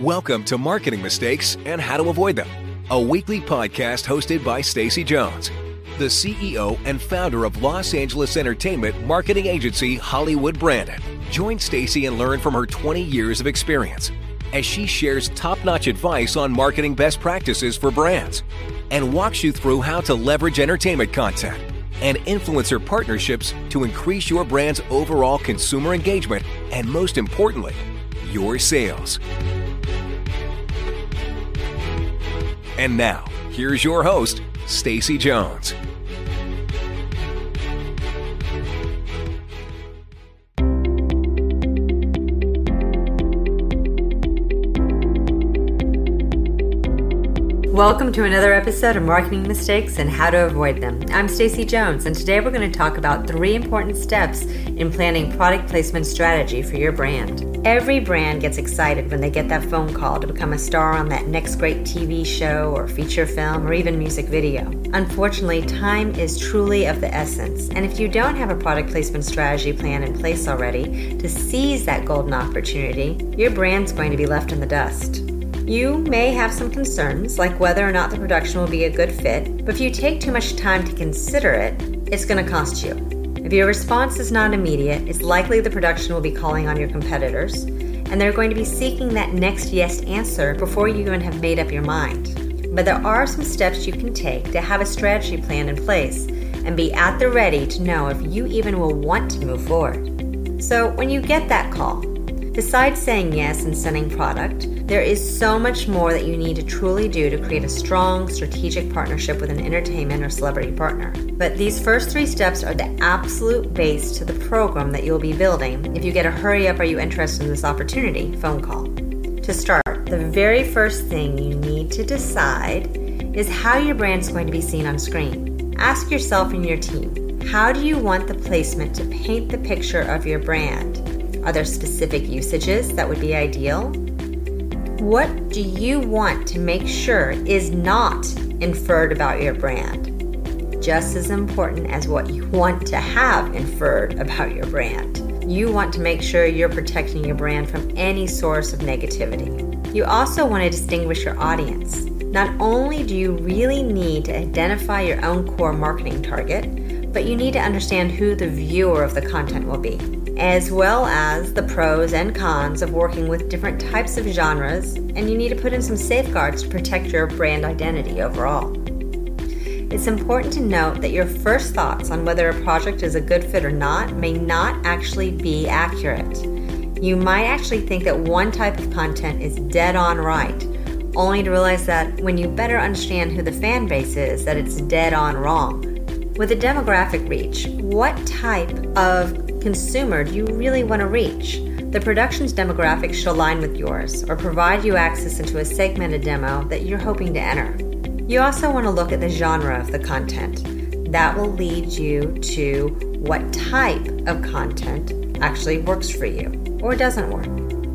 Welcome to Marketing Mistakes and How to Avoid Them, a weekly podcast hosted by Stacy Jones, the CEO and founder of Los Angeles entertainment marketing agency Hollywood Branded. Join Stacy and learn from her 20 years of experience as she shares top-notch advice on marketing best practices for brands and walks you through how to leverage entertainment content and influencer partnerships to increase your brand's overall consumer engagement and most importantly, your sales. And now, here's your host, Stacy Jones. Welcome to another episode of Marketing Mistakes and How to Avoid Them. I'm Stacy Jones, and today we're going to talk about three important steps in planning product placement strategy for your brand. Every brand gets excited when they get that phone call to become a star on that next great TV show or feature film or even music video. Unfortunately, time is truly of the essence, and if you don't have a product placement strategy plan in place already to seize that golden opportunity, your brand's going to be left in the dust. You may have some concerns, like whether or not the production will be a good fit, but if you take too much time to consider it, it's going to cost you. If your response is not immediate, it's likely the production will be calling on your competitors, and they're going to be seeking that next yes answer before you even have made up your mind. But there are some steps you can take to have a strategy plan in place and be at the ready to know if you even will want to move forward. So, when you get that call, besides saying yes and sending product, there is so much more that you need to truly do to create a strong strategic partnership with an entertainment or celebrity partner. But these first three steps are the absolute base to the program that you'll be building if you get a hurry up, are you interested in this opportunity phone call. To start, the very first thing you need to decide is how your brand's going to be seen on screen. Ask yourself and your team how do you want the placement to paint the picture of your brand? Are there specific usages that would be ideal? What do you want to make sure is not inferred about your brand? Just as important as what you want to have inferred about your brand. You want to make sure you're protecting your brand from any source of negativity. You also want to distinguish your audience. Not only do you really need to identify your own core marketing target, but you need to understand who the viewer of the content will be as well as the pros and cons of working with different types of genres, and you need to put in some safeguards to protect your brand identity overall. It's important to note that your first thoughts on whether a project is a good fit or not may not actually be accurate. You might actually think that one type of content is dead on right, only to realize that when you better understand who the fan base is, that it's dead on wrong. With a demographic reach, what type of consumer do you really want to reach? The production's demographics should align with yours or provide you access into a segmented demo that you're hoping to enter. You also want to look at the genre of the content. That will lead you to what type of content actually works for you or doesn't work.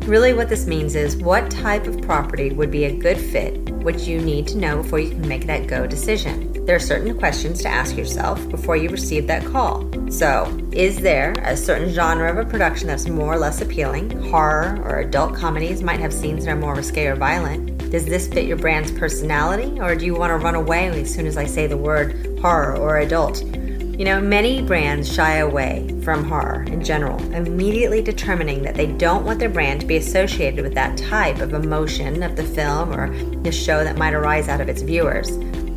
Really, what this means is what type of property would be a good fit, which you need to know before you can make that go decision. There are certain questions to ask yourself before you receive that call. So, is there a certain genre of a production that's more or less appealing? Horror or adult comedies might have scenes that are more risque or violent. Does this fit your brand's personality, or do you want to run away as soon as I say the word horror or adult? You know, many brands shy away from horror in general, immediately determining that they don't want their brand to be associated with that type of emotion of the film or the show that might arise out of its viewers.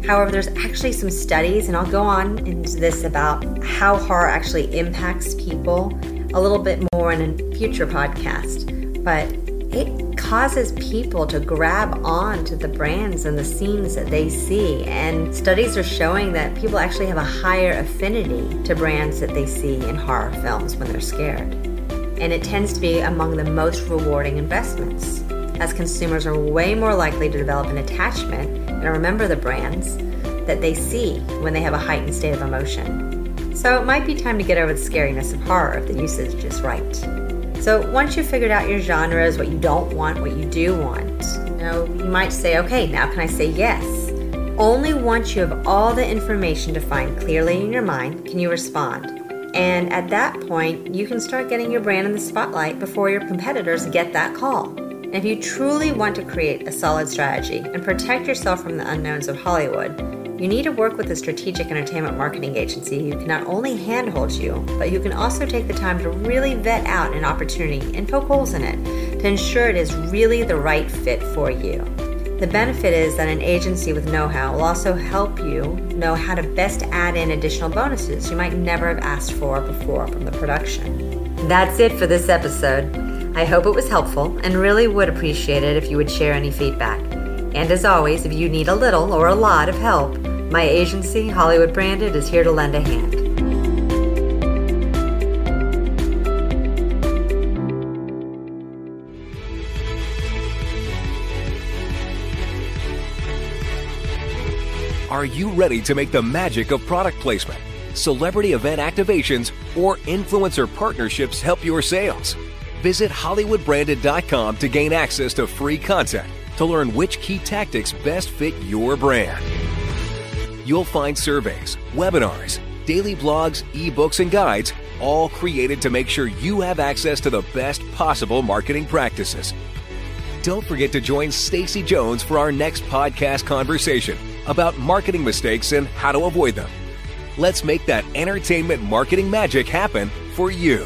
However, there's actually some studies, and I'll go on into this about how horror actually impacts people a little bit more in a future podcast. But it causes people to grab on to the brands and the scenes that they see. And studies are showing that people actually have a higher affinity to brands that they see in horror films when they're scared. And it tends to be among the most rewarding investments, as consumers are way more likely to develop an attachment and remember the brands that they see when they have a heightened state of emotion. So it might be time to get over the scariness of horror if the usage is right. So once you've figured out your genres, what you don't want, what you do want, you know, you might say, okay, now can I say yes? Only once you have all the information defined clearly in your mind can you respond. And at that point, you can start getting your brand in the spotlight before your competitors get that call. If you truly want to create a solid strategy and protect yourself from the unknowns of Hollywood, you need to work with a strategic entertainment marketing agency who can not only handhold you, but who can also take the time to really vet out an opportunity and poke holes in it to ensure it is really the right fit for you. The benefit is that an agency with know how will also help you know how to best add in additional bonuses you might never have asked for before from the production. That's it for this episode. I hope it was helpful and really would appreciate it if you would share any feedback. And as always, if you need a little or a lot of help, my agency, Hollywood Branded, is here to lend a hand. Are you ready to make the magic of product placement, celebrity event activations, or influencer partnerships help your sales? Visit HollywoodBranded.com to gain access to free content to learn which key tactics best fit your brand. You'll find surveys, webinars, daily blogs, ebooks, and guides, all created to make sure you have access to the best possible marketing practices. Don't forget to join Stacy Jones for our next podcast conversation about marketing mistakes and how to avoid them. Let's make that entertainment marketing magic happen for you.